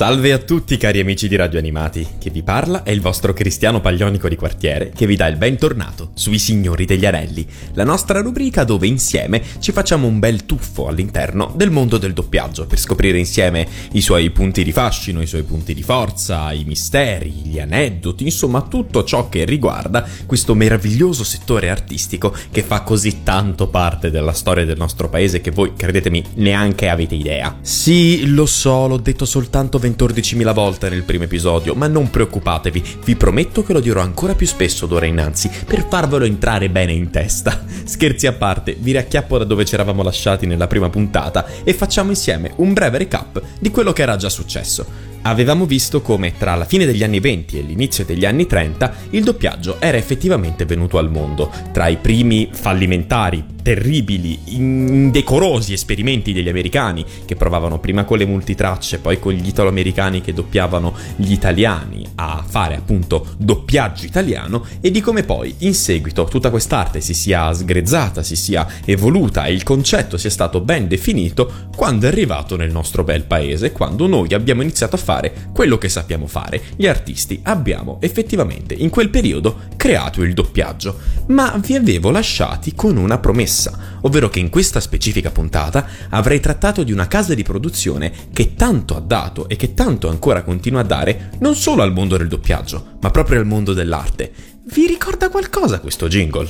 Salve a tutti cari amici di Radio Animati, che vi parla è il vostro Cristiano Paglionico di quartiere che vi dà il bentornato sui Signori degli Anelli, la nostra rubrica dove insieme ci facciamo un bel tuffo all'interno del mondo del doppiaggio per scoprire insieme i suoi punti di fascino, i suoi punti di forza, i misteri, gli aneddoti, insomma tutto ciò che riguarda questo meraviglioso settore artistico che fa così tanto parte della storia del nostro paese che voi, credetemi, neanche avete idea. Sì, lo so, l'ho detto soltanto 20 14.000 volte nel primo episodio, ma non preoccupatevi, vi prometto che lo dirò ancora più spesso d'ora innanzi, per farvelo entrare bene in testa. Scherzi a parte, vi racchiappo da dove ci eravamo lasciati nella prima puntata e facciamo insieme un breve recap di quello che era già successo avevamo visto come tra la fine degli anni 20 e l'inizio degli anni 30 il doppiaggio era effettivamente venuto al mondo. Tra i primi fallimentari, terribili, indecorosi esperimenti degli americani che provavano prima con le multitracce, poi con gli italo-americani che doppiavano gli italiani a fare appunto doppiaggio italiano e di come poi in seguito tutta quest'arte si sia sgrezzata, si sia evoluta e il concetto sia stato ben definito quando è arrivato nel nostro bel paese, quando noi abbiamo iniziato a fare quello che sappiamo fare. Gli artisti abbiamo effettivamente in quel periodo creato il doppiaggio, ma vi avevo lasciati con una promessa, ovvero che in questa specifica puntata avrei trattato di una casa di produzione che tanto ha dato e che tanto ancora continua a dare non solo al mondo del doppiaggio, ma proprio al mondo dell'arte. Vi ricorda qualcosa questo jingle?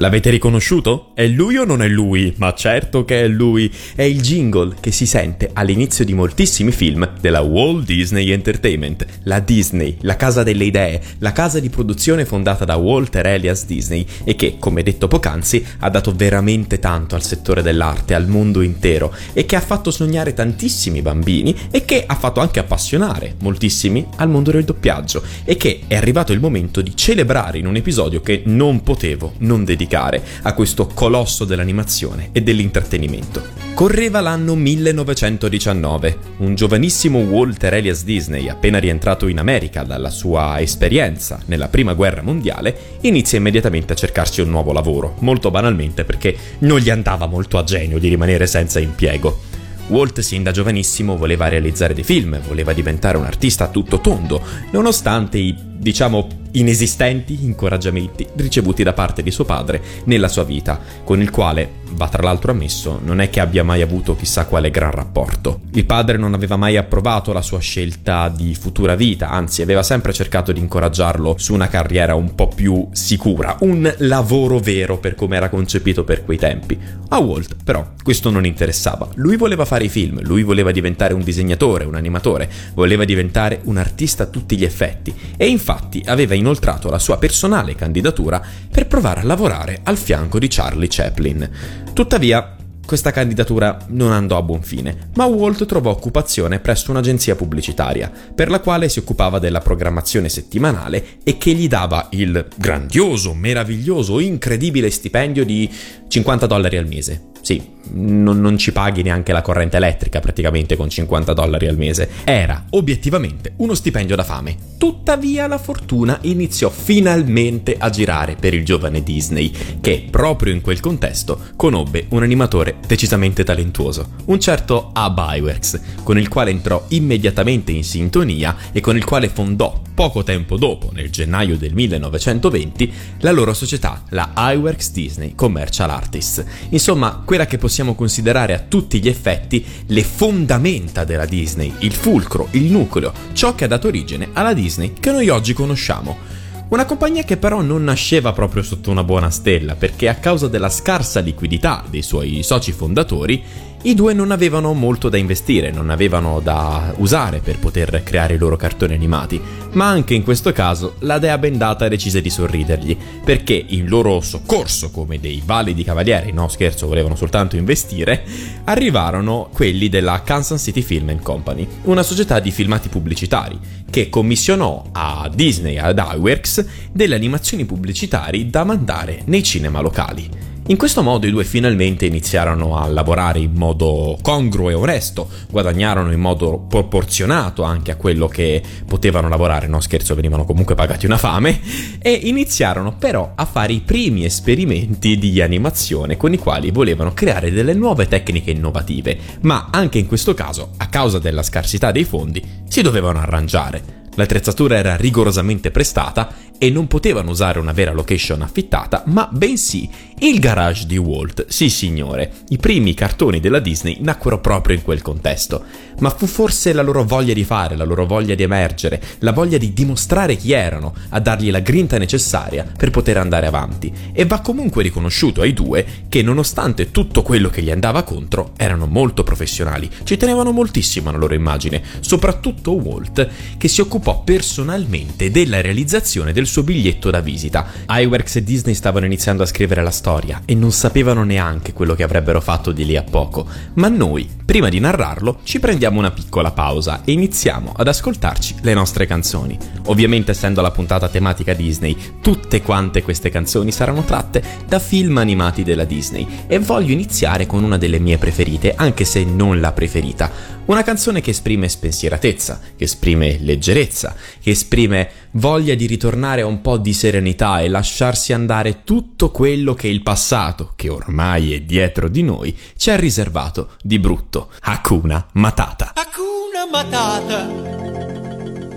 L'avete riconosciuto? È lui o non è lui? Ma certo che è lui! È il jingle che si sente all'inizio di moltissimi film della Walt Disney Entertainment, la Disney, la casa delle idee, la casa di produzione fondata da Walter Elias Disney e che, come detto poc'anzi, ha dato veramente tanto al settore dell'arte, al mondo intero e che ha fatto sognare tantissimi bambini e che ha fatto anche appassionare moltissimi al mondo del doppiaggio e che è arrivato il momento di celebrare in un episodio che non potevo non dedicare dedicare a questo colosso dell'animazione e dell'intrattenimento. Correva l'anno 1919. Un giovanissimo Walter Elias Disney, appena rientrato in America dalla sua esperienza nella Prima Guerra Mondiale, inizia immediatamente a cercarsi un nuovo lavoro, molto banalmente perché non gli andava molto a genio di rimanere senza impiego. Walt sin da giovanissimo voleva realizzare dei film, voleva diventare un artista a tutto tondo, nonostante i, diciamo, inesistenti incoraggiamenti ricevuti da parte di suo padre nella sua vita, con il quale, va tra l'altro ammesso, non è che abbia mai avuto chissà quale gran rapporto. Il padre non aveva mai approvato la sua scelta di futura vita, anzi aveva sempre cercato di incoraggiarlo su una carriera un po' più sicura, un lavoro vero per come era concepito per quei tempi. A Walt però questo non interessava, lui voleva fare i film, lui voleva diventare un disegnatore, un animatore, voleva diventare un artista a tutti gli effetti e infatti aveva inoltrato la sua personale candidatura per provare a lavorare al fianco di Charlie Chaplin. Tuttavia, questa candidatura non andò a buon fine, ma Walt trovò occupazione presso un'agenzia pubblicitaria, per la quale si occupava della programmazione settimanale e che gli dava il grandioso, meraviglioso, incredibile stipendio di 50 dollari al mese. Sì, non, non, ci paghi neanche la corrente elettrica praticamente con 50 dollari al mese. Era obiettivamente uno stipendio da fame. Tuttavia la fortuna iniziò finalmente a girare per il giovane Disney, che proprio in quel contesto conobbe un animatore decisamente talentuoso, un certo Ab Iwerks, con il quale entrò immediatamente in sintonia e con il quale fondò poco tempo dopo, nel gennaio del 1920, la loro società, la iWorks Disney Commercial Artists. Insomma, quella che possiamo considerare a tutti gli effetti le fondamenta della Disney, il fulcro, il nucleo, ciò che ha dato origine alla Disney che noi oggi conosciamo. Una compagnia che però non nasceva proprio sotto una buona stella, perché a causa della scarsa liquidità dei suoi soci fondatori, i due non avevano molto da investire, non avevano da usare per poter creare i loro cartoni animati, ma anche in questo caso la dea bendata decise di sorridergli, perché in loro soccorso, come dei validi cavalieri, no scherzo, volevano soltanto investire, arrivarono quelli della Kansas City Film Company, una società di filmati pubblicitari, che commissionò a Disney e ad iWorks delle animazioni pubblicitari da mandare nei cinema locali. In questo modo i due finalmente iniziarono a lavorare in modo congruo e onesto, guadagnarono in modo proporzionato anche a quello che potevano lavorare, no scherzo, venivano comunque pagati una fame, e iniziarono però a fare i primi esperimenti di animazione con i quali volevano creare delle nuove tecniche innovative, ma anche in questo caso, a causa della scarsità dei fondi, si dovevano arrangiare. L'attrezzatura era rigorosamente prestata e non potevano usare una vera location affittata, ma bensì il garage di Walt. Sì, signore, i primi cartoni della Disney nacquero proprio in quel contesto. Ma fu forse la loro voglia di fare, la loro voglia di emergere, la voglia di dimostrare chi erano, a dargli la grinta necessaria per poter andare avanti. E va comunque riconosciuto ai due che, nonostante tutto quello che gli andava contro, erano molto professionali, ci tenevano moltissimo alla loro immagine, soprattutto Walt, che si occupò personalmente della realizzazione del suo biglietto da visita. iWorks e Disney stavano iniziando a scrivere la storia e non sapevano neanche quello che avrebbero fatto di lì a poco, ma noi, prima di narrarlo, ci prendiamo una piccola pausa e iniziamo ad ascoltarci le nostre canzoni. Ovviamente essendo la puntata tematica Disney, tutte quante queste canzoni saranno tratte da film animati della Disney e voglio iniziare con una delle mie preferite, anche se non la preferita, una canzone che esprime spensieratezza, che esprime leggerezza, che esprime voglia di ritornare a un po' di serenità e lasciarsi andare tutto quello che il passato, che ormai è dietro di noi, ci ha riservato di brutto. Hakuna Matata. Hakuna Matata.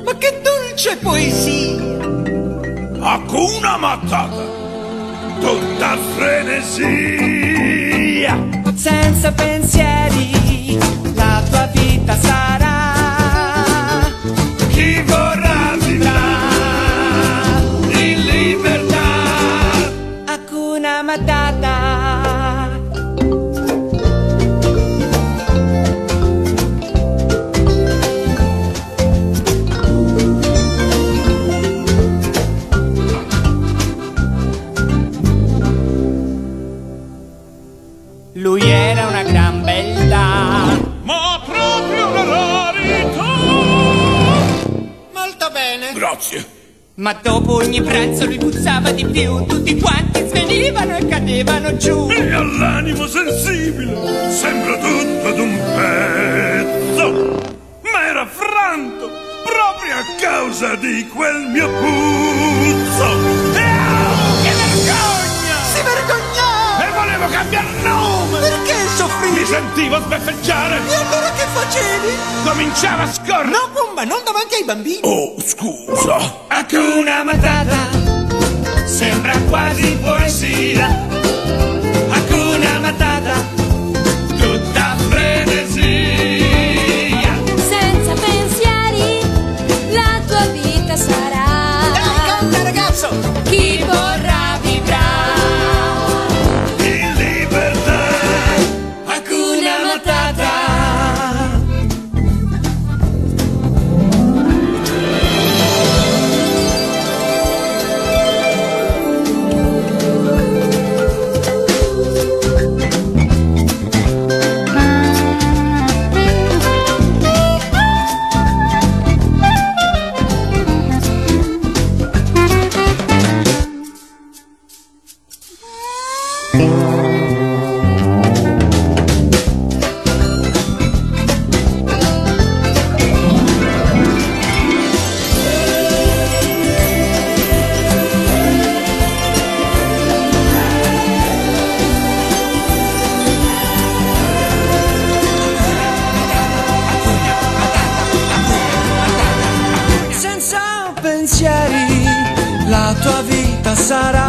Ma che dolce poesia! Hakuna Matata. Tutta frenesia. Senza pensieri, Ma dopo ogni pranzo lui puzzava di più, tutti quanti svenivano e cadevano giù. E all'animo sensibile sembra tutto ad un pezzo. Ma era franto proprio a causa di quel mio puzzo. E oh, che vergogna! Si vergognava! E volevo cambiare nome! Perché Mi soffrivi? sentivo sbeffeggiare! E allora che facevi? Cominciava a scorrere! No, Pumba, non davanti ai bambini. Oh, scusa! Hakuna Matata sembra quasi poesia. Vita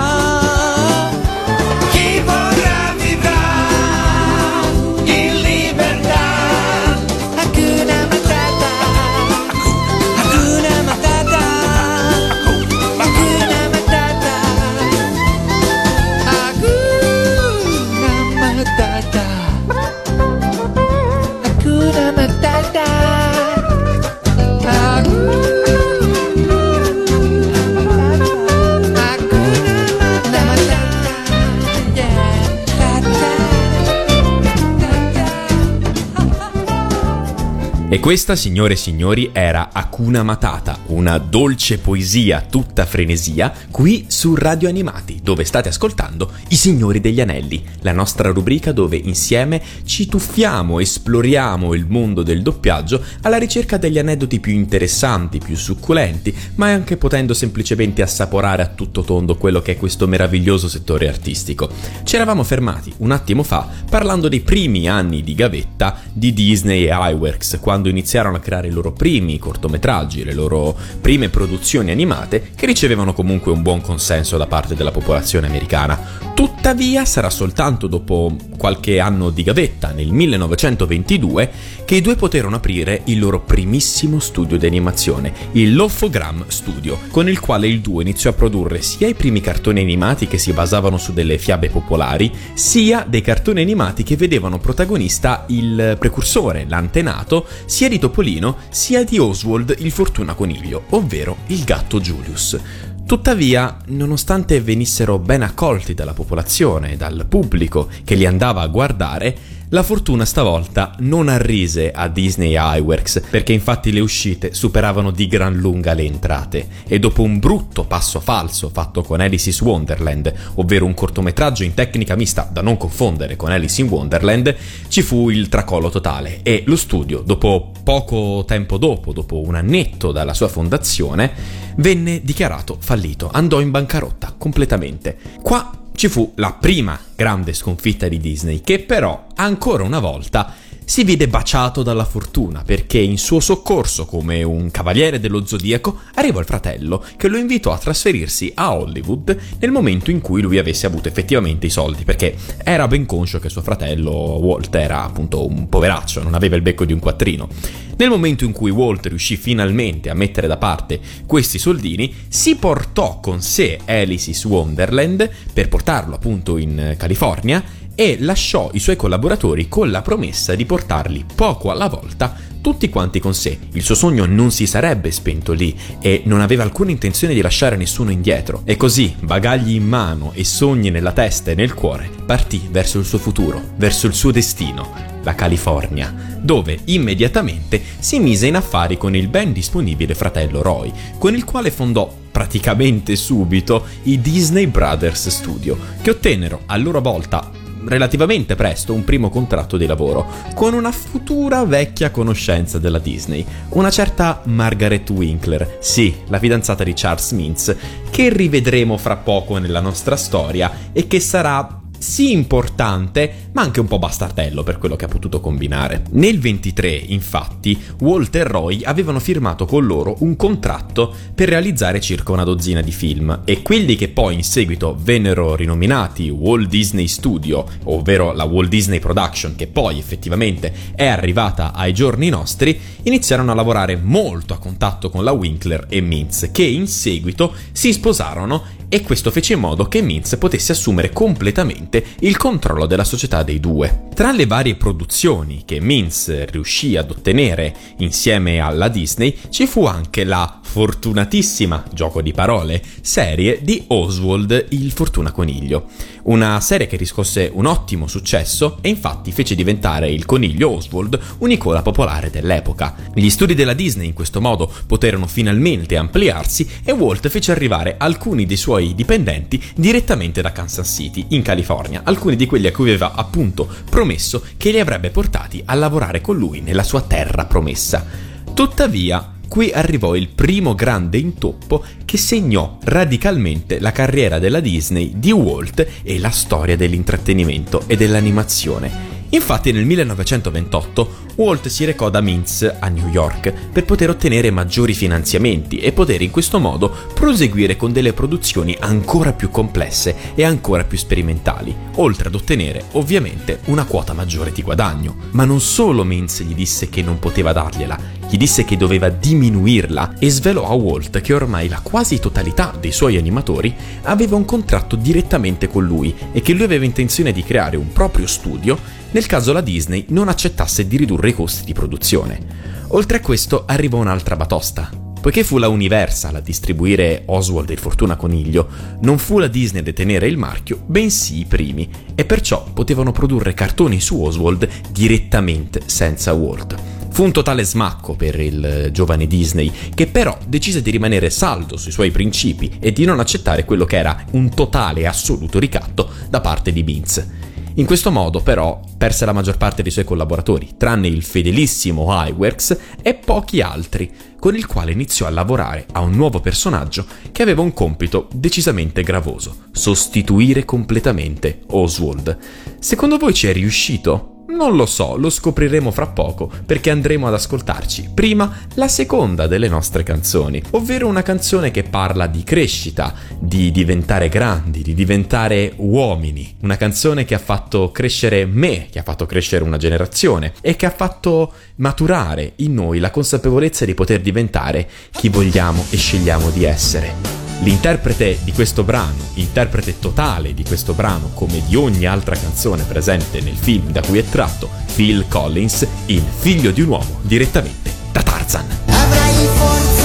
questa, signore e signori, era Akuna Matata, una dolce poesia tutta frenesia, qui su Radio Animati, dove state ascoltando I Signori degli Anelli, la nostra rubrica dove insieme ci tuffiamo, esploriamo il mondo del doppiaggio alla ricerca degli aneddoti più interessanti, più succulenti, ma anche potendo semplicemente assaporare a tutto tondo quello che è questo meraviglioso settore artistico. Ci eravamo fermati un attimo fa parlando dei primi anni di gavetta di Disney e iWorks, quando iniziarono a creare i loro primi cortometraggi, le loro prime produzioni animate, che ricevevano comunque un buon consenso da parte della popolazione americana. Tuttavia sarà soltanto dopo qualche anno di gavetta, nel 1922, che i due poterono aprire il loro primissimo studio di animazione, il Lofogram Studio, con il quale il duo iniziò a produrre sia i primi cartoni animati che si basavano su delle fiabe popolari, sia dei cartoni animati che vedevano protagonista il precursore, l'antenato, sia di Topolino sia di Oswald il Fortuna Coniglio, ovvero il gatto Julius. Tuttavia, nonostante venissero ben accolti dalla popolazione, dal pubblico che li andava a guardare, la fortuna stavolta non arrise a Disney Eyeworks perché infatti le uscite superavano di gran lunga le entrate. E dopo un brutto passo falso fatto con Alice in Wonderland, ovvero un cortometraggio in tecnica mista da non confondere con Alice in Wonderland, ci fu il tracollo totale e lo studio, dopo poco tempo dopo, dopo un annetto dalla sua fondazione, venne dichiarato fallito, andò in bancarotta completamente. Qua ci fu la prima grande sconfitta di Disney, che però ancora una volta si vide baciato dalla fortuna perché in suo soccorso come un cavaliere dello zodiaco arrivò il fratello che lo invitò a trasferirsi a Hollywood nel momento in cui lui avesse avuto effettivamente i soldi perché era ben conscio che suo fratello Walt era appunto un poveraccio, non aveva il becco di un quattrino. Nel momento in cui Walt riuscì finalmente a mettere da parte questi soldini, si portò con sé Alice Wonderland per portarlo appunto in California e lasciò i suoi collaboratori con la promessa di portarli poco alla volta tutti quanti con sé. Il suo sogno non si sarebbe spento lì e non aveva alcuna intenzione di lasciare nessuno indietro. E così, bagagli in mano e sogni nella testa e nel cuore, partì verso il suo futuro, verso il suo destino, la California, dove immediatamente si mise in affari con il ben disponibile fratello Roy, con il quale fondò praticamente subito i Disney Brothers Studio, che ottennero a loro volta relativamente presto un primo contratto di lavoro con una futura vecchia conoscenza della Disney, una certa Margaret Winkler, sì, la fidanzata di Charles Mintz, che rivedremo fra poco nella nostra storia e che sarà sì importante, ma anche un po' bastardello per quello che ha potuto combinare. Nel 23, infatti, Walt e Roy avevano firmato con loro un contratto per realizzare circa una dozzina di film e quelli che poi in seguito vennero rinominati Walt Disney Studio, ovvero la Walt Disney Production, che poi effettivamente è arrivata ai giorni nostri, iniziarono a lavorare molto a contatto con la Winkler e Mintz, che in seguito si sposarono e questo fece in modo che Mintz potesse assumere completamente il controllo della società dei due. Tra le varie produzioni che Mintz riuscì ad ottenere insieme alla Disney ci fu anche la fortunatissima, gioco di parole, serie di Oswald il Fortuna Coniglio. Una serie che riscosse un ottimo successo e infatti fece diventare il coniglio Oswald un'icona popolare dell'epoca. Gli studi della Disney in questo modo poterono finalmente ampliarsi e Walt fece arrivare alcuni dei suoi dipendenti direttamente da Kansas City, in California, alcuni di quelli a cui aveva appunto promesso che li avrebbe portati a lavorare con lui nella sua terra promessa. Tuttavia, qui arrivò il primo grande intoppo che segnò radicalmente la carriera della Disney, di Walt e la storia dell'intrattenimento e dell'animazione. Infatti nel 1928 Walt si recò da Mintz a New York per poter ottenere maggiori finanziamenti e poter in questo modo proseguire con delle produzioni ancora più complesse e ancora più sperimentali, oltre ad ottenere ovviamente una quota maggiore di guadagno. Ma non solo Mintz gli disse che non poteva dargliela, gli disse che doveva diminuirla e svelò a Walt che ormai la quasi totalità dei suoi animatori aveva un contratto direttamente con lui e che lui aveva intenzione di creare un proprio studio nel caso la Disney non accettasse di ridurre i costi di produzione. Oltre a questo arrivò un'altra batosta. Poiché fu la Universal a distribuire Oswald il Fortuna Coniglio, non fu la Disney a detenere il marchio, bensì i primi, e perciò potevano produrre cartoni su Oswald direttamente senza Walt. Fu un totale smacco per il giovane Disney, che però decise di rimanere saldo sui suoi principi e di non accettare quello che era un totale e assoluto ricatto da parte di Vince. In questo modo, però, perse la maggior parte dei suoi collaboratori, tranne il fedelissimo Iwerks e pochi altri, con il quale iniziò a lavorare a un nuovo personaggio che aveva un compito decisamente gravoso: sostituire completamente Oswald. Secondo voi ci è riuscito? Non lo so, lo scopriremo fra poco perché andremo ad ascoltarci prima la seconda delle nostre canzoni, ovvero una canzone che parla di crescita, di diventare grandi, di diventare uomini, una canzone che ha fatto crescere me, che ha fatto crescere una generazione e che ha fatto maturare in noi la consapevolezza di poter diventare chi vogliamo e scegliamo di essere. L'interprete di questo brano, interprete totale di questo brano come di ogni altra canzone presente nel film da cui è tratto, Phil Collins in Figlio di un uomo, direttamente da Tarzan. Avrai forza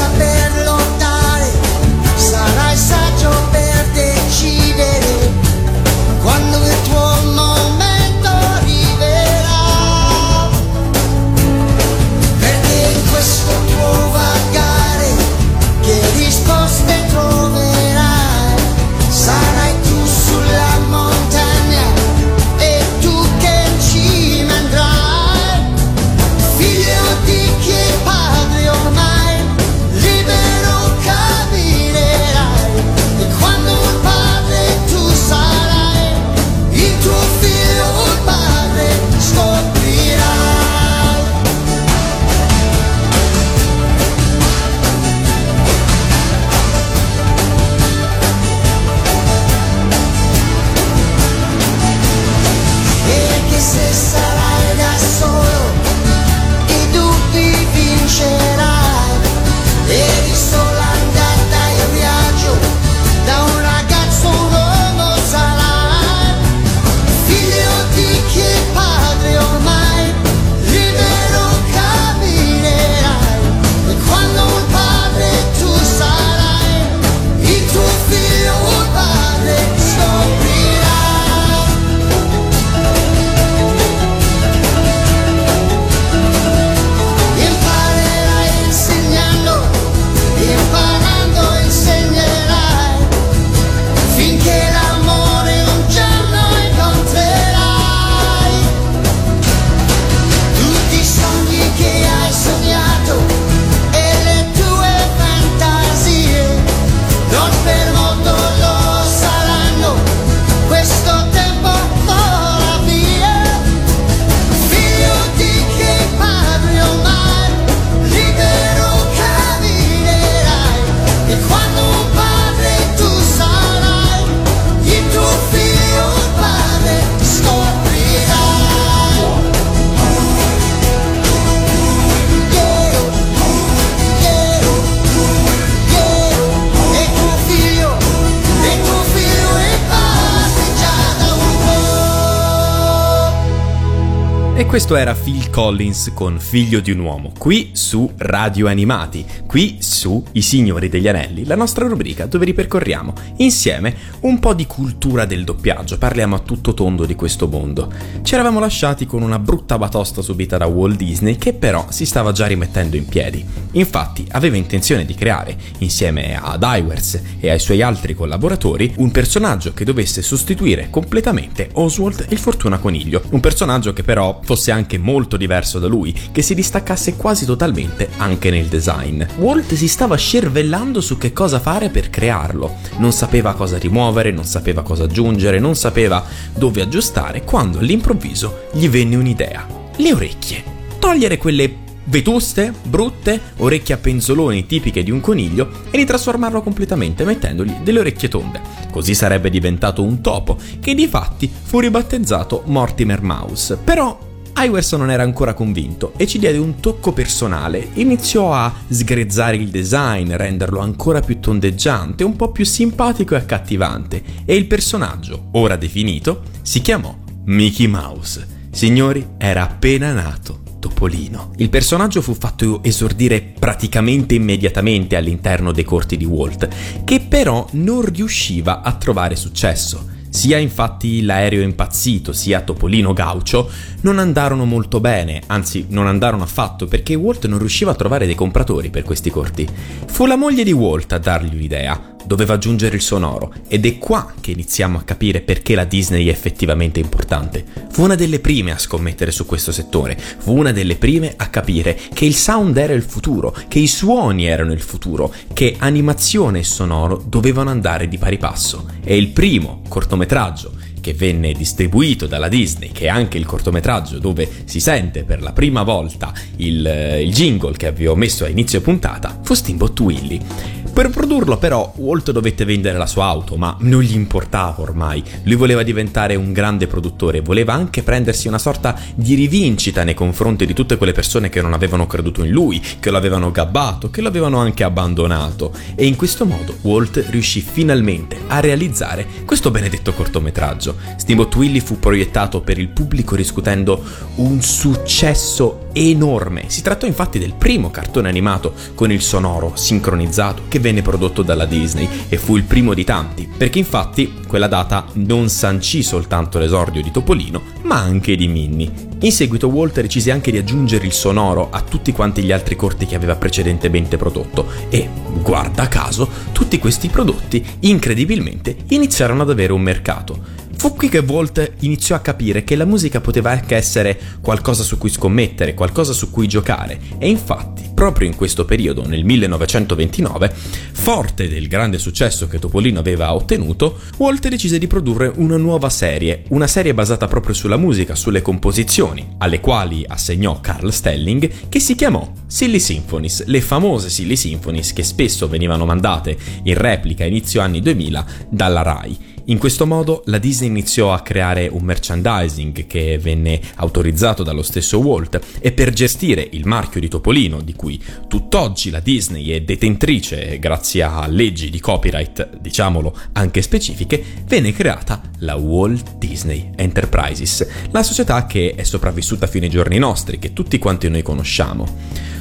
questo era Phil Collins con Figlio di un uomo, qui su Radio Animati, qui su I Signori degli Anelli, la nostra rubrica dove ripercorriamo insieme un po' di cultura del doppiaggio, parliamo a tutto tondo di questo mondo. Ci eravamo lasciati con una brutta batosta subita da Walt Disney che però si stava già rimettendo in piedi. Infatti aveva intenzione di creare, insieme ad Iwers e ai suoi altri collaboratori, un personaggio che dovesse sostituire completamente Oswald il Fortuna Coniglio, un personaggio che però fosse anche molto diverso da lui, che si distaccasse quasi totalmente anche nel design. Walt si stava scervellando su che cosa fare per crearlo, non sapeva cosa rimuovere, non sapeva cosa aggiungere, non sapeva dove aggiustare, quando all'improvviso gli venne un'idea. Le orecchie. Togliere quelle vetuste, brutte, orecchie a penzoloni tipiche di un coniglio e di trasformarlo completamente mettendogli delle orecchie tonde. Così sarebbe diventato un topo, che di fatti fu ribattezzato Mortimer Mouse. Però Iverson non era ancora convinto e ci diede un tocco personale. Iniziò a sgrezzare il design, renderlo ancora più tondeggiante, un po' più simpatico e accattivante. E il personaggio, ora definito, si chiamò Mickey Mouse. Signori, era appena nato. Topolino. Il personaggio fu fatto esordire praticamente immediatamente all'interno dei corti di Walt, che però non riusciva a trovare successo. Sia infatti l'aereo impazzito sia Topolino Gaucho non andarono molto bene, anzi non andarono affatto perché Walt non riusciva a trovare dei compratori per questi corti. Fu la moglie di Walt a dargli un'idea, doveva aggiungere il sonoro ed è qua che iniziamo a capire perché la Disney è effettivamente importante. Fu una delle prime a scommettere su questo settore, fu una delle prime a capire che il sound era il futuro, che i suoni erano il futuro, che animazione e sonoro dovevano andare di pari passo. È il primo cortometraggio che venne distribuito dalla Disney, che è anche il cortometraggio dove si sente per la prima volta il, il jingle che avevo messo a inizio puntata, fu Steamboat Willie. Per produrlo però Walt dovette vendere la sua auto, ma non gli importava ormai. Lui voleva diventare un grande produttore, voleva anche prendersi una sorta di rivincita nei confronti di tutte quelle persone che non avevano creduto in lui, che lo avevano gabbato, che lo avevano anche abbandonato. E in questo modo Walt riuscì finalmente a realizzare questo benedetto cortometraggio. Steamboat Willie fu proiettato per il pubblico riscuotendo un successo enorme. Si trattò infatti del primo cartone animato con il sonoro sincronizzato che venne prodotto dalla Disney e fu il primo di tanti, perché infatti quella data non sancì soltanto l'esordio di Topolino, ma anche di Minnie. In seguito Walt decise anche di aggiungere il sonoro a tutti quanti gli altri corti che aveva precedentemente prodotto e, guarda caso, tutti questi prodotti incredibilmente iniziarono ad avere un mercato. Fu qui che Walt iniziò a capire che la musica poteva anche essere qualcosa su cui scommettere, qualcosa su cui giocare e infatti proprio in questo periodo, nel 1929, forte del grande successo che Topolino aveva ottenuto, Walt decise di produrre una nuova serie, una serie basata proprio sulla musica, sulle composizioni, alle quali assegnò Carl Stelling, che si chiamò Silly Symphonies, le famose Silly Symphonies che spesso venivano mandate in replica inizio anni 2000 dalla RAI. In questo modo la Disney iniziò a creare un merchandising che venne autorizzato dallo stesso Walt e per gestire il marchio di Topolino, di cui tutt'oggi la Disney è detentrice grazie a leggi di copyright, diciamolo anche specifiche, venne creata la Walt Disney Enterprises, la società che è sopravvissuta fino ai giorni nostri, che tutti quanti noi conosciamo.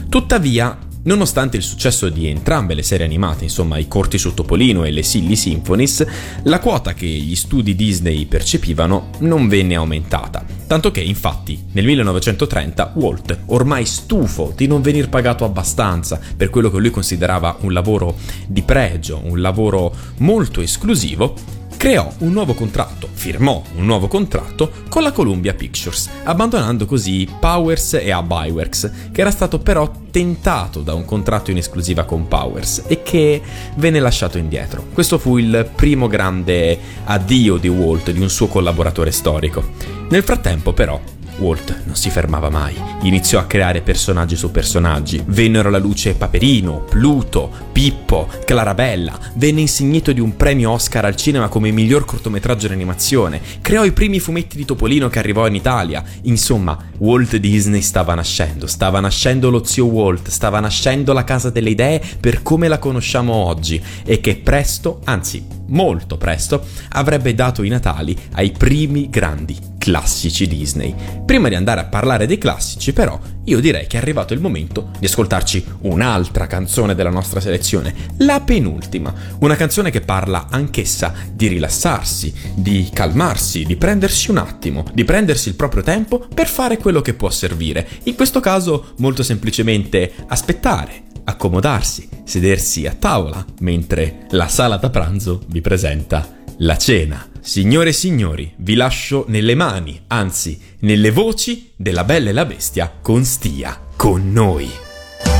Tuttavia, Nonostante il successo di entrambe le serie animate, insomma i corti su Topolino e le Silly Symphonies, la quota che gli studi Disney percepivano non venne aumentata. Tanto che, infatti, nel 1930 Walt, ormai stufo di non venir pagato abbastanza per quello che lui considerava un lavoro di pregio, un lavoro molto esclusivo, creò un nuovo contratto, firmò un nuovo contratto con la Columbia Pictures, abbandonando così Powers e Hub Iwerks, che era stato però tentato da un contratto in esclusiva con Powers e che venne lasciato indietro. Questo fu il primo grande addio di Walt, di un suo collaboratore storico. Nel frattempo però Walt non si fermava mai. Iniziò a creare personaggi su personaggi. Vennero alla luce Paperino, Pluto, Pippo, Clarabella. Venne insignito di un premio Oscar al cinema come miglior cortometraggio in animazione. Creò i primi fumetti di Topolino che arrivò in Italia. Insomma, Walt Disney stava nascendo. Stava nascendo lo zio Walt. Stava nascendo la casa delle idee per come la conosciamo oggi. E che presto, anzi molto presto, avrebbe dato i natali ai primi grandi classici Disney. Prima di andare a parlare dei classici, però, io direi che è arrivato il momento di ascoltarci un'altra canzone della nostra selezione, la penultima, una canzone che parla anch'essa di rilassarsi, di calmarsi, di prendersi un attimo, di prendersi il proprio tempo per fare quello che può servire. In questo caso, molto semplicemente aspettare, accomodarsi, sedersi a tavola, mentre la sala da pranzo vi presenta la cena. Signore e signori, vi lascio nelle mani, anzi, nelle voci della Bella e la Bestia con Stia, con noi.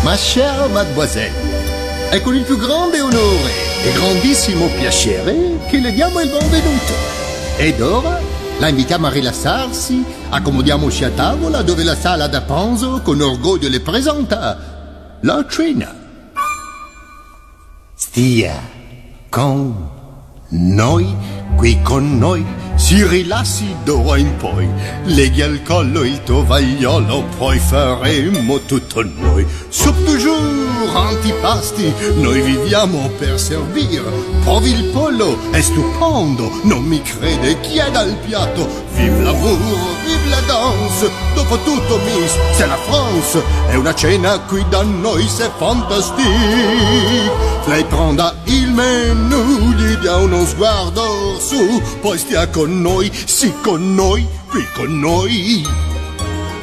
Ma chère mademoiselle, è con il più grande onore e grandissimo piacere che le diamo il benvenuto. Ed ora la invitiamo a rilassarsi, accomodiamoci a tavola dove la sala da pranzo con orgoglio le presenta la cena. Stia con noi, qui con noi, si rilassi d'ora in poi, leghi al collo il tovagliolo, poi faremo tutto noi. Soup du antipasti, noi viviamo per servir. Provi il pollo, è stupendo, non mi crede chi è dal piatto. Vive l'amour, vive la danse, dopo tutto Miss, c'est la France. È una cena qui da noi, c'est fantastique. Lei prenda il menù, gli dia uno sguardo su, poi stia con noi, sì con noi, qui con noi.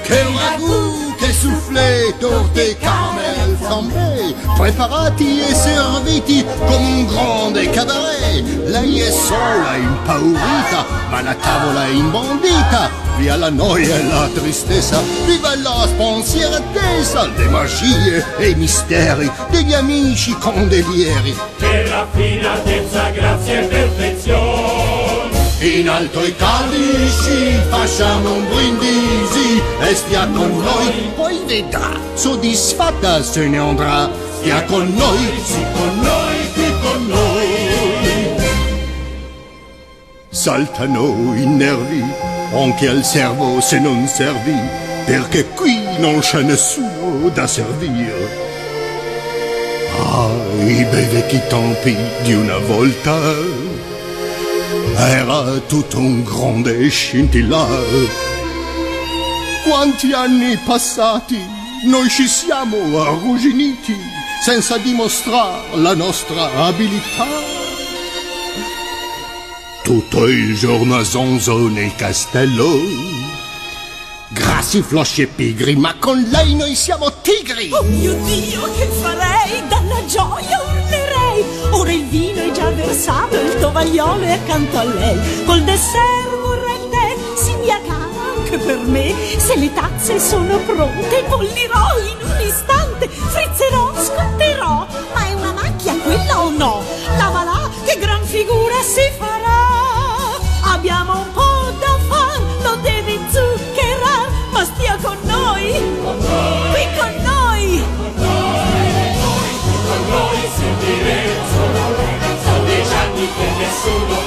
Che ragout, che soufflé, torte, caramel, flambé, preparati e serviti come un grande cabaret. Lei è sola, impaurita, ma la tavola è imbondita. Via la noia e la tristezza, viva la spensieratezza, le magie e i misteri degli amici condelieri. Che raffinatezza, grazia e perfezione. In alto i calici facciamo un brindisi e stia con noi, poi vedrà, soddisfatta se ne andrà. Stia con noi, sì con noi, qui con noi. Saltano i nervi, anche al servo se non servi, perché qui non c'è nessuno da servire. Ah, i bei vecchi tempi di una volta era tutto un grande scintillare. Quanti anni passati noi ci siamo arrugginiti senza dimostrare la nostra abilità. Tutto il giorno zonzo nel castello. Grassi, flosci e pigri, ma con lei noi siamo tigri! Oh mio Dio, che farei? Dalla gioia urlerei. Ora il vino è già versato, il tovagliolo è accanto a lei. Col dessert vorrei il tè, si dia cava anche per me. Se le tazze sono pronte, bollirò in un istante. Frizzerò, scotterò. Ma è una macchia quella o no? Lavala, che gran figura si farà. Abbiamo un so long.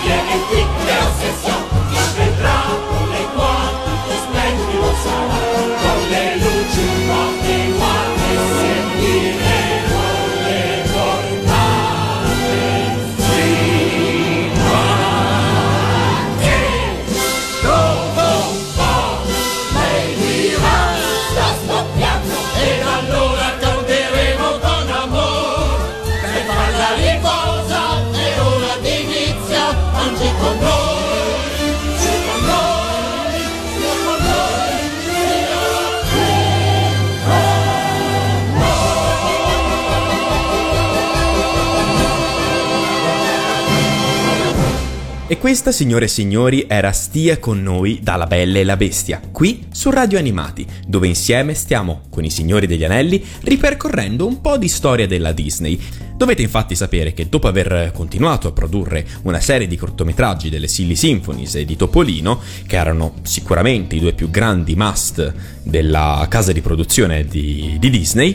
E questa, signore e signori, era Stia con noi dalla Bella e la Bestia, qui su Radio Animati, dove insieme stiamo, con i Signori degli Anelli, ripercorrendo un po' di storia della Disney. Dovete infatti sapere che dopo aver continuato a produrre una serie di cortometraggi delle Silly Symphonies e di Topolino, che erano sicuramente i due più grandi must della casa di produzione di, di Disney,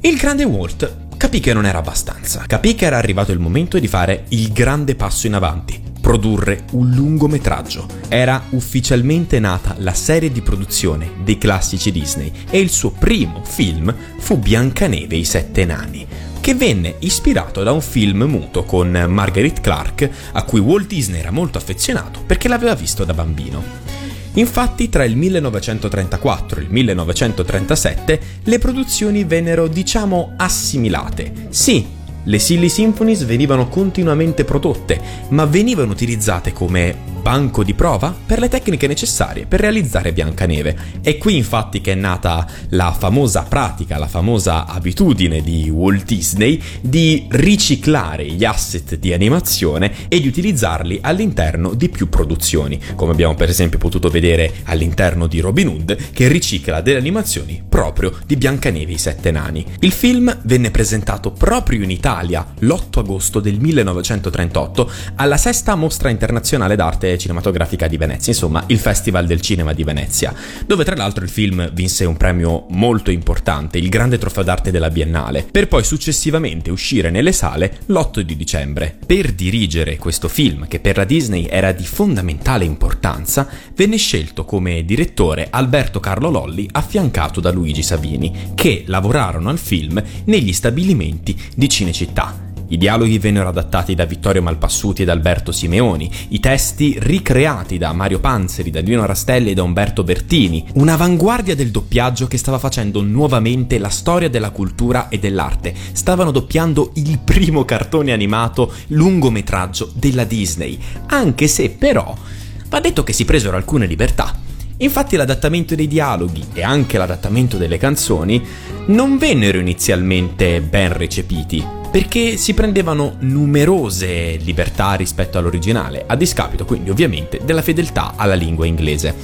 il grande Walt capì che non era abbastanza, capì che era arrivato il momento di fare il grande passo in avanti, produrre un lungometraggio. Era ufficialmente nata la serie di produzione dei classici Disney e il suo primo film fu Biancaneve e i sette nani, che venne ispirato da un film muto con Marguerite Clark a cui Walt Disney era molto affezionato perché l'aveva visto da bambino. Infatti tra il 1934 e il 1937 le produzioni vennero diciamo assimilate. Sì, le Silly Symphonies venivano continuamente prodotte, ma venivano utilizzate come banco di prova per le tecniche necessarie per realizzare Biancaneve. È qui infatti che è nata la famosa pratica, la famosa abitudine di Walt Disney di riciclare gli asset di animazione e di utilizzarli all'interno di più produzioni, come abbiamo per esempio potuto vedere all'interno di Robin Hood che ricicla delle animazioni proprio di Biancaneve e i sette nani. Il film venne presentato proprio in Italia l'8 agosto del 1938 alla sesta mostra internazionale d'arte Cinematografica di Venezia, insomma il Festival del Cinema di Venezia, dove tra l'altro il film vinse un premio molto importante, il Grande Trofeo d'Arte della Biennale, per poi successivamente uscire nelle sale l'8 di dicembre. Per dirigere questo film, che per la Disney era di fondamentale importanza, venne scelto come direttore Alberto Carlo Lolli affiancato da Luigi Savini, che lavorarono al film negli stabilimenti di Cinecittà. I dialoghi vennero adattati da Vittorio Malpassuti ed Alberto Simeoni, i testi ricreati da Mario Panzeri, da Dino Rastelli e da Umberto Bertini, un'avanguardia del doppiaggio che stava facendo nuovamente la storia della cultura e dell'arte. Stavano doppiando il primo cartone animato lungometraggio della Disney, anche se però va detto che si presero alcune libertà. Infatti l'adattamento dei dialoghi e anche l'adattamento delle canzoni non vennero inizialmente ben recepiti, perché si prendevano numerose libertà rispetto all'originale, a discapito quindi ovviamente della fedeltà alla lingua inglese.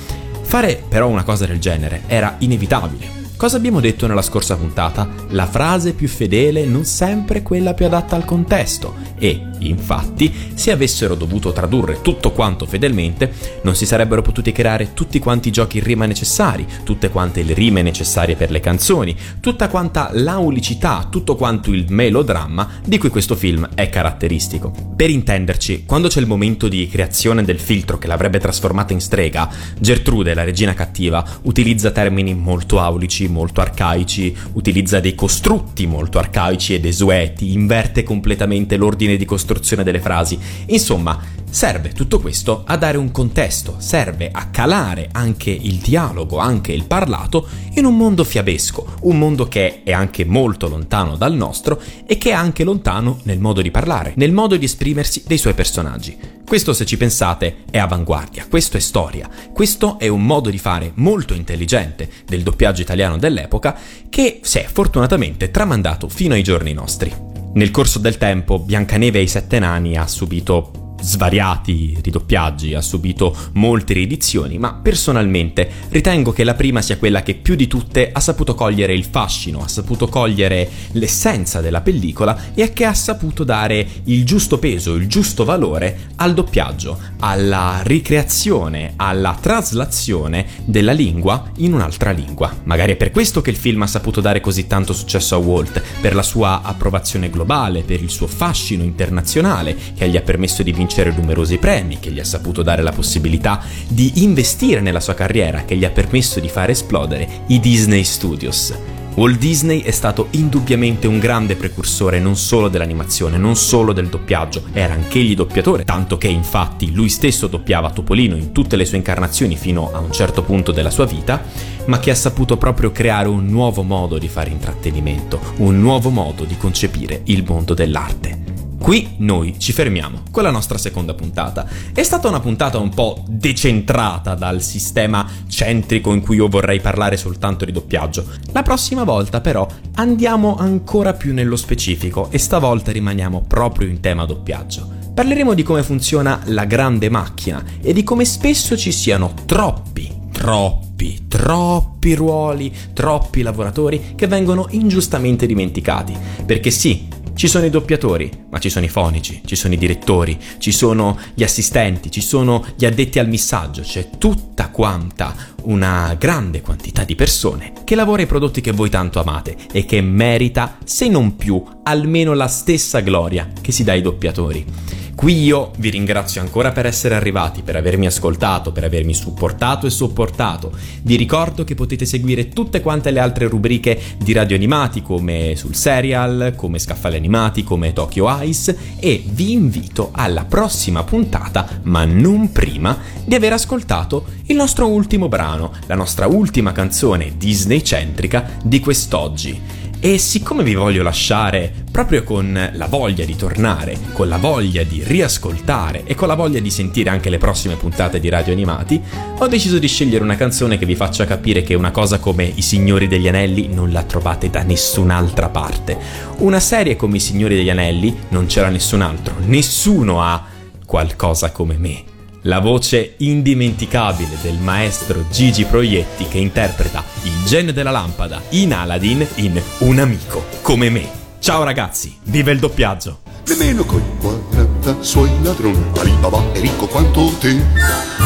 Fare però una cosa del genere era inevitabile. Cosa abbiamo detto nella scorsa puntata? La frase più fedele non sempre è quella più adatta al contesto e, infatti, se avessero dovuto tradurre tutto quanto fedelmente, non si sarebbero potuti creare tutti quanti i giochi in rima necessari, tutte quante le rime necessarie per le canzoni, tutta quanta l'aulicità, tutto quanto il melodramma di cui questo film è caratteristico. Per intenderci, quando c'è il momento di creazione del filtro che l'avrebbe trasformata in strega, Gertrude, la regina cattiva, utilizza termini molto aulici, molto arcaici, utilizza dei costrutti molto arcaici e desueti, inverte completamente l'ordine di costruzione delle frasi. Insomma, serve tutto questo a dare un contesto, serve a calare anche il dialogo, anche il parlato in un mondo fiabesco, un mondo che è anche molto lontano dal nostro e che è anche lontano nel modo di parlare, nel modo di esprimersi dei suoi personaggi. Questo, se ci pensate, è avanguardia, questo è storia, questo è un modo di fare molto intelligente del doppiaggio italiano dell'epoca che si è fortunatamente tramandato fino ai giorni nostri. Nel corso del tempo, Biancaneve e i Sette Nani ha subito svariati ridoppiaggi, ha subito molte riedizioni, ma personalmente ritengo che la prima sia quella che più di tutte ha saputo cogliere il fascino, ha saputo cogliere l'essenza della pellicola e che ha saputo dare il giusto peso, il giusto valore al doppiaggio, alla ricreazione, alla traslazione della lingua in un'altra lingua. Magari è per questo che il film ha saputo dare così tanto successo a Walt, per la sua approvazione globale, per il suo fascino internazionale che gli ha permesso di vincere vincere numerosi premi, che gli ha saputo dare la possibilità di investire nella sua carriera, che gli ha permesso di far esplodere i Disney Studios. Walt Disney è stato indubbiamente un grande precursore non solo dell'animazione, non solo del doppiaggio, era anch'egli doppiatore, tanto che infatti lui stesso doppiava Topolino in tutte le sue incarnazioni fino a un certo punto della sua vita, ma che ha saputo proprio creare un nuovo modo di fare intrattenimento, un nuovo modo di concepire il mondo dell'arte. Qui noi ci fermiamo con la nostra seconda puntata. È stata una puntata un po' decentrata dal sistema centrico in cui io vorrei parlare soltanto di doppiaggio. La prossima volta però andiamo ancora più nello specifico e stavolta rimaniamo proprio in tema doppiaggio. Parleremo di come funziona la grande macchina e di come spesso ci siano troppi, troppi, troppi ruoli, troppi lavoratori che vengono ingiustamente dimenticati. Perché sì, ci sono i doppiatori, ma ci sono i fonici, ci sono i direttori, ci sono gli assistenti, ci sono gli addetti al missaggio, c'è tutta quanta una grande quantità di persone che lavora ai prodotti che voi tanto amate e che merita, se non più, almeno la stessa gloria che si dà ai doppiatori. Qui io vi ringrazio ancora per essere arrivati, per avermi ascoltato, per avermi supportato e sopportato. Vi ricordo che potete seguire tutte quante le altre rubriche di radio animati come sul serial, come Scaffali Animati, come Tokyo Ice e vi invito alla prossima puntata, ma non prima, di aver ascoltato il nostro ultimo brano, la nostra ultima canzone Disney centrica di quest'oggi. E siccome vi voglio lasciare proprio con la voglia di tornare, con la voglia di riascoltare e con la voglia di sentire anche le prossime puntate di Radio Animati, ho deciso di scegliere una canzone che vi faccia capire che una cosa come I Signori degli Anelli non la trovate da nessun'altra parte. Una serie come I Signori degli Anelli non c'era nessun altro, nessuno ha qualcosa come me la voce indimenticabile del maestro Gigi Proietti che interpreta il genio della lampada in Aladdin in Un amico come me. Ciao ragazzi, viva il doppiaggio! nemmeno coi 40 suoi ladroni. Alibaba è ricco quanto te.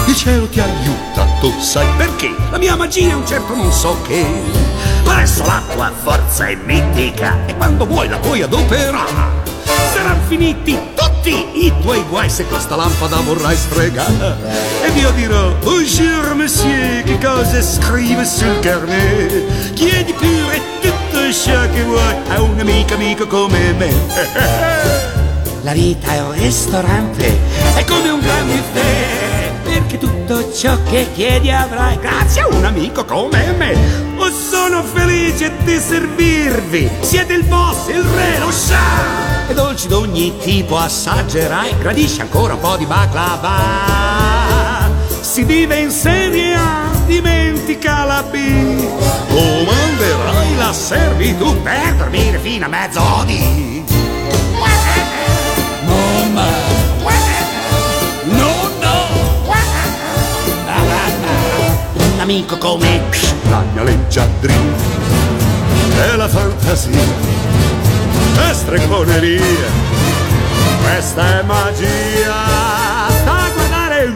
Il cielo ti ha aiutato, sai perché? La mia magia è un certo non so che. Adesso la tua forza è mitica e quando vuoi la puoi adoperare. Saranno finiti tutti i tuoi guai se questa lampada vorrai sfregare. Ed io dirò, bonjour monsieur, che cosa scrive sul carnet? Chiedi pure tutto ciò che vuoi a un amico amico come me. La vita è un ristorante, è come un gran buffet, perché tutto ciò che chiedi avrai grazie a un amico come me. Oh, sono felice di servirvi, siete il boss, il re, lo sa! E dolci d'ogni tipo assaggerai, gradisci ancora un po' di baklava. Si vive in serie A, dimentica la B. Comanderai la servitù per dormire fino a mezzodì. Mamma! No, no! Un amico come la mia leggiadria è la fantasia è strecconeria questa è magia da guardare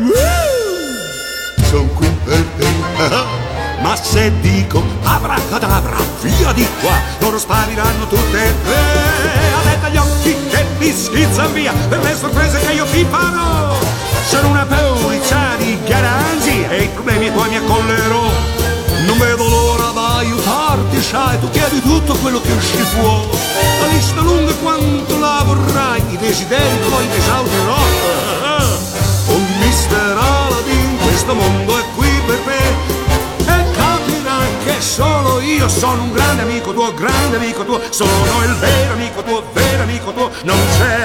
sono qui per te. Ma se dico abracadabra via di qua loro spariranno tutte e tre. Avete gli occhi che mi schizzano via per le sorprese che io ti farò. Sono una polizia di garanzia e i problemi tuoi mi accollerò. Non vedo l'ora aiutarti, sai, tu chiedi tutto quello che usci fuori. La lista lunga quanto la vorrai, i desideri poi li esaudirò. Un mister Aladdin, questo mondo è qui per te. E capirai che solo io sono un grande amico tuo, grande amico tuo. Sono il vero amico tuo, vero amico tuo. Non c'è